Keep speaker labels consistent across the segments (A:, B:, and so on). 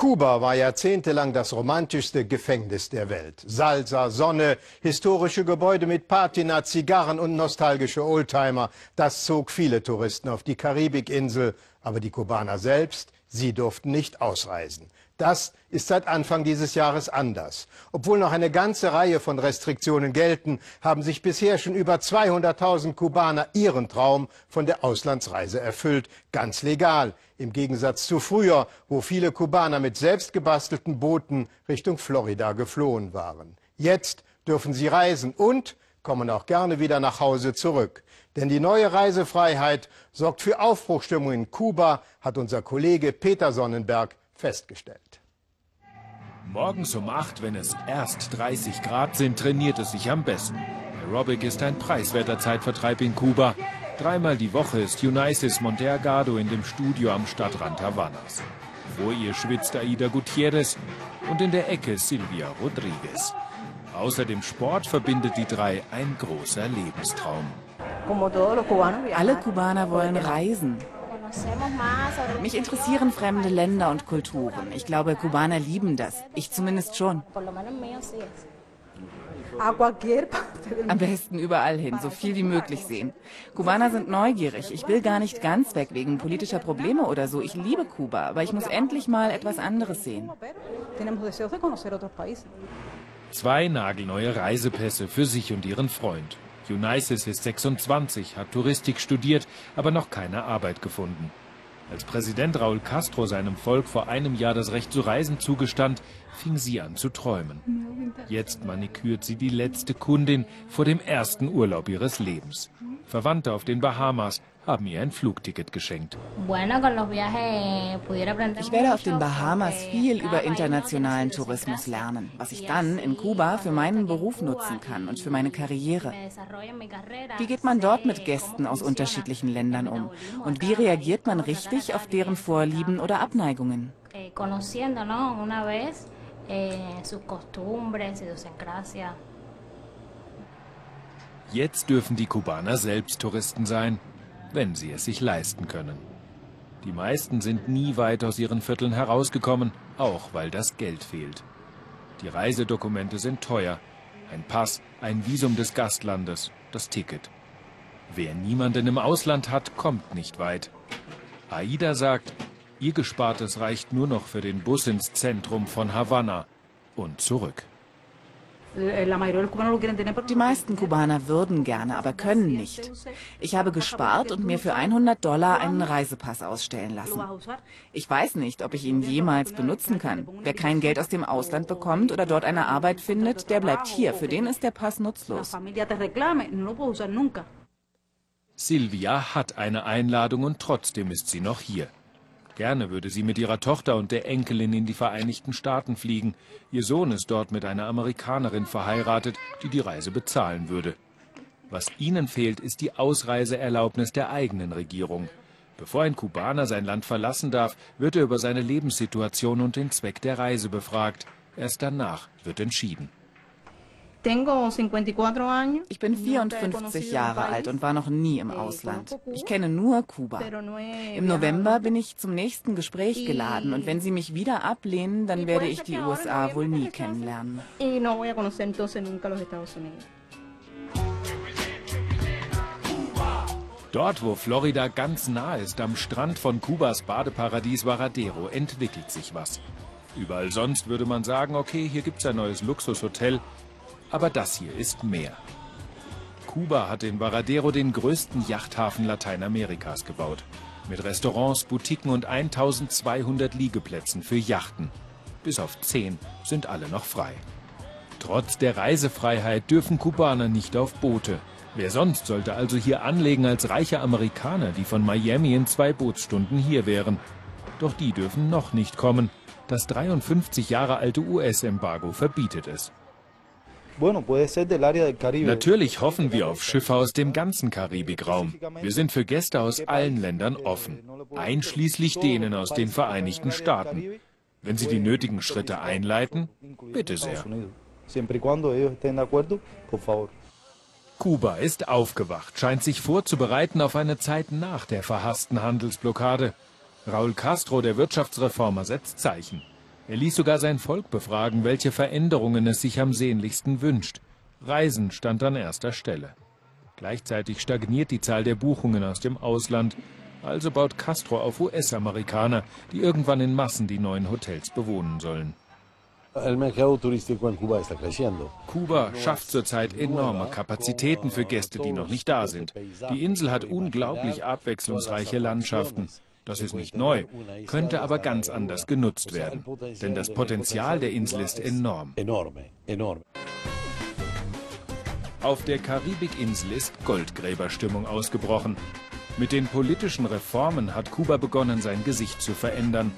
A: Kuba war jahrzehntelang das romantischste Gefängnis der Welt. Salsa, Sonne, historische Gebäude mit Patina, Zigarren und nostalgische Oldtimer. Das zog viele Touristen auf die Karibikinsel. Aber die Kubaner selbst, sie durften nicht ausreisen. Das ist seit Anfang dieses Jahres anders. Obwohl noch eine ganze Reihe von Restriktionen gelten, haben sich bisher schon über 200.000 Kubaner ihren Traum von der Auslandsreise erfüllt. Ganz legal. Im Gegensatz zu früher, wo viele Kubaner mit selbstgebastelten Booten Richtung Florida geflohen waren. Jetzt dürfen sie reisen und kommen auch gerne wieder nach Hause zurück. Denn die neue Reisefreiheit sorgt für Aufbruchstimmung in Kuba, hat unser Kollege Peter Sonnenberg festgestellt.
B: Morgens um 8, wenn es erst 30 Grad sind, trainiert es sich am besten. Aerobic ist ein preiswerter Zeitvertreib in Kuba. Dreimal die Woche ist Unices Monteagado in dem Studio am Stadtrand Havanas. Vor ihr schwitzt Aida Gutierrez und in der Ecke Silvia Rodriguez. Außer dem Sport verbindet die drei ein großer Lebenstraum.
C: Alle Kubaner wollen reisen. Mich interessieren fremde Länder und Kulturen. Ich glaube, Kubaner lieben das. Ich zumindest schon. Am besten überall hin, so viel wie möglich sehen. Kubaner sind neugierig. Ich will gar nicht ganz weg wegen politischer Probleme oder so. Ich liebe Kuba, aber ich muss endlich mal etwas anderes sehen.
B: Zwei nagelneue Reisepässe für sich und ihren Freund. Unices ist 26, hat Touristik studiert, aber noch keine Arbeit gefunden. Als Präsident Raúl Castro seinem Volk vor einem Jahr das Recht zu reisen zugestand, fing sie an zu träumen. Jetzt manikürt sie die letzte Kundin vor dem ersten Urlaub ihres Lebens. Verwandte auf den Bahamas haben ihr ein Flugticket geschenkt.
C: Ich werde auf den Bahamas viel über internationalen Tourismus lernen, was ich dann in Kuba für meinen Beruf nutzen kann und für meine Karriere. Wie geht man dort mit Gästen aus unterschiedlichen Ländern um? Und wie reagiert man richtig auf deren Vorlieben oder Abneigungen? Eh,
B: Jetzt dürfen die Kubaner selbst Touristen sein wenn sie es sich leisten können. Die meisten sind nie weit aus ihren Vierteln herausgekommen, auch weil das Geld fehlt. Die Reisedokumente sind teuer. Ein Pass, ein Visum des Gastlandes, das Ticket. Wer niemanden im Ausland hat, kommt nicht weit. Aida sagt, ihr Gespartes reicht nur noch für den Bus ins Zentrum von Havanna und zurück.
C: Die meisten Kubaner würden gerne, aber können nicht. Ich habe gespart und mir für 100 Dollar einen Reisepass ausstellen lassen. Ich weiß nicht, ob ich ihn jemals benutzen kann. Wer kein Geld aus dem Ausland bekommt oder dort eine Arbeit findet, der bleibt hier. Für den ist der Pass nutzlos.
B: Silvia hat eine Einladung und trotzdem ist sie noch hier. Gerne würde sie mit ihrer Tochter und der Enkelin in die Vereinigten Staaten fliegen. Ihr Sohn ist dort mit einer Amerikanerin verheiratet, die die Reise bezahlen würde. Was ihnen fehlt, ist die Ausreiseerlaubnis der eigenen Regierung. Bevor ein Kubaner sein Land verlassen darf, wird er über seine Lebenssituation und den Zweck der Reise befragt. Erst danach wird entschieden.
C: Ich bin 54 Jahre alt und war noch nie im Ausland. Ich kenne nur Kuba. Im November bin ich zum nächsten Gespräch geladen und wenn Sie mich wieder ablehnen, dann werde ich die USA wohl nie kennenlernen.
B: Dort, wo Florida ganz nah ist, am Strand von Kubas Badeparadies Varadero, entwickelt sich was. Überall sonst würde man sagen, okay, hier gibt's ein neues Luxushotel, aber das hier ist mehr. Kuba hat in Varadero den größten Yachthafen Lateinamerikas gebaut. Mit Restaurants, Boutiquen und 1200 Liegeplätzen für Yachten. Bis auf 10 sind alle noch frei. Trotz der Reisefreiheit dürfen Kubaner nicht auf Boote. Wer sonst sollte also hier anlegen als reiche Amerikaner, die von Miami in zwei Bootsstunden hier wären? Doch die dürfen noch nicht kommen. Das 53 Jahre alte US-Embargo verbietet es. Natürlich hoffen wir auf Schiffe aus dem ganzen Karibikraum. Wir sind für Gäste aus allen Ländern offen, einschließlich denen aus den Vereinigten Staaten. Wenn Sie die nötigen Schritte einleiten, bitte sehr. Kuba ist aufgewacht, scheint sich vorzubereiten auf eine Zeit nach der verhassten Handelsblockade. Raúl Castro, der Wirtschaftsreformer, setzt Zeichen. Er ließ sogar sein Volk befragen, welche Veränderungen es sich am sehnlichsten wünscht. Reisen stand an erster Stelle. Gleichzeitig stagniert die Zahl der Buchungen aus dem Ausland. Also baut Castro auf US-Amerikaner, die irgendwann in Massen die neuen Hotels bewohnen sollen. Kuba schafft zurzeit enorme Kapazitäten für Gäste, die noch nicht da sind. Die Insel hat unglaublich abwechslungsreiche Landschaften. Das ist nicht neu, könnte aber ganz anders genutzt werden. Denn das Potenzial der Insel ist enorm. Auf der Karibikinsel ist Goldgräberstimmung ausgebrochen. Mit den politischen Reformen hat Kuba begonnen, sein Gesicht zu verändern.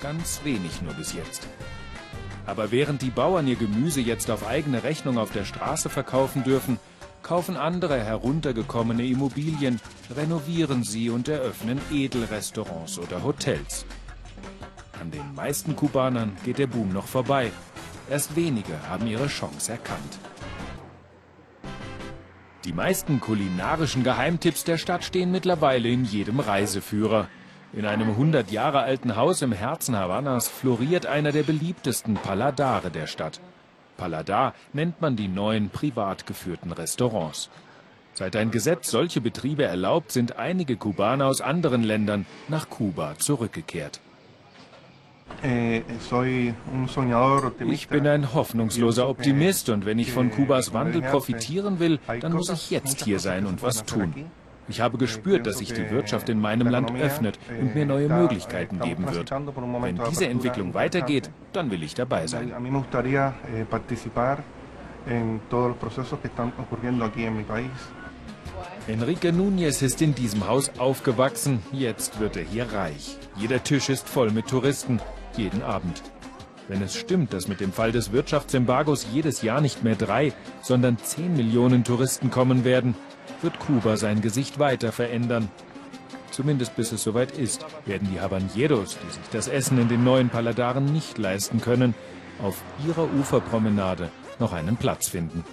B: Ganz wenig nur bis jetzt. Aber während die Bauern ihr Gemüse jetzt auf eigene Rechnung auf der Straße verkaufen dürfen, kaufen andere heruntergekommene Immobilien, renovieren sie und eröffnen Edelrestaurants oder Hotels. An den meisten Kubanern geht der Boom noch vorbei. Erst wenige haben ihre Chance erkannt. Die meisten kulinarischen Geheimtipps der Stadt stehen mittlerweile in jedem Reiseführer. In einem 100 Jahre alten Haus im Herzen Havannas floriert einer der beliebtesten Paladare der Stadt. Paladar nennt man die neuen privat geführten Restaurants. Seit ein Gesetz solche Betriebe erlaubt, sind einige Kubaner aus anderen Ländern nach Kuba zurückgekehrt.
D: Eh,
B: ich bin ein hoffnungsloser Optimist und wenn ich von Kubas Wandel profitieren will, dann muss ich jetzt hier sein und was tun. Ich habe gespürt, dass sich die Wirtschaft in meinem Land öffnet und mir neue Möglichkeiten geben wird. Wenn diese Entwicklung weitergeht, dann will ich dabei sein. Enrique Núñez ist in diesem Haus aufgewachsen. Jetzt wird er hier reich. Jeder Tisch ist voll mit Touristen. Jeden Abend. Wenn es stimmt, dass mit dem Fall des Wirtschaftsembargos jedes Jahr nicht mehr drei, sondern zehn Millionen Touristen kommen werden, wird Kuba sein Gesicht weiter verändern. Zumindest bis es soweit ist, werden die Habaneros, die sich das Essen in den neuen Paladaren nicht leisten können, auf ihrer Uferpromenade noch einen Platz finden.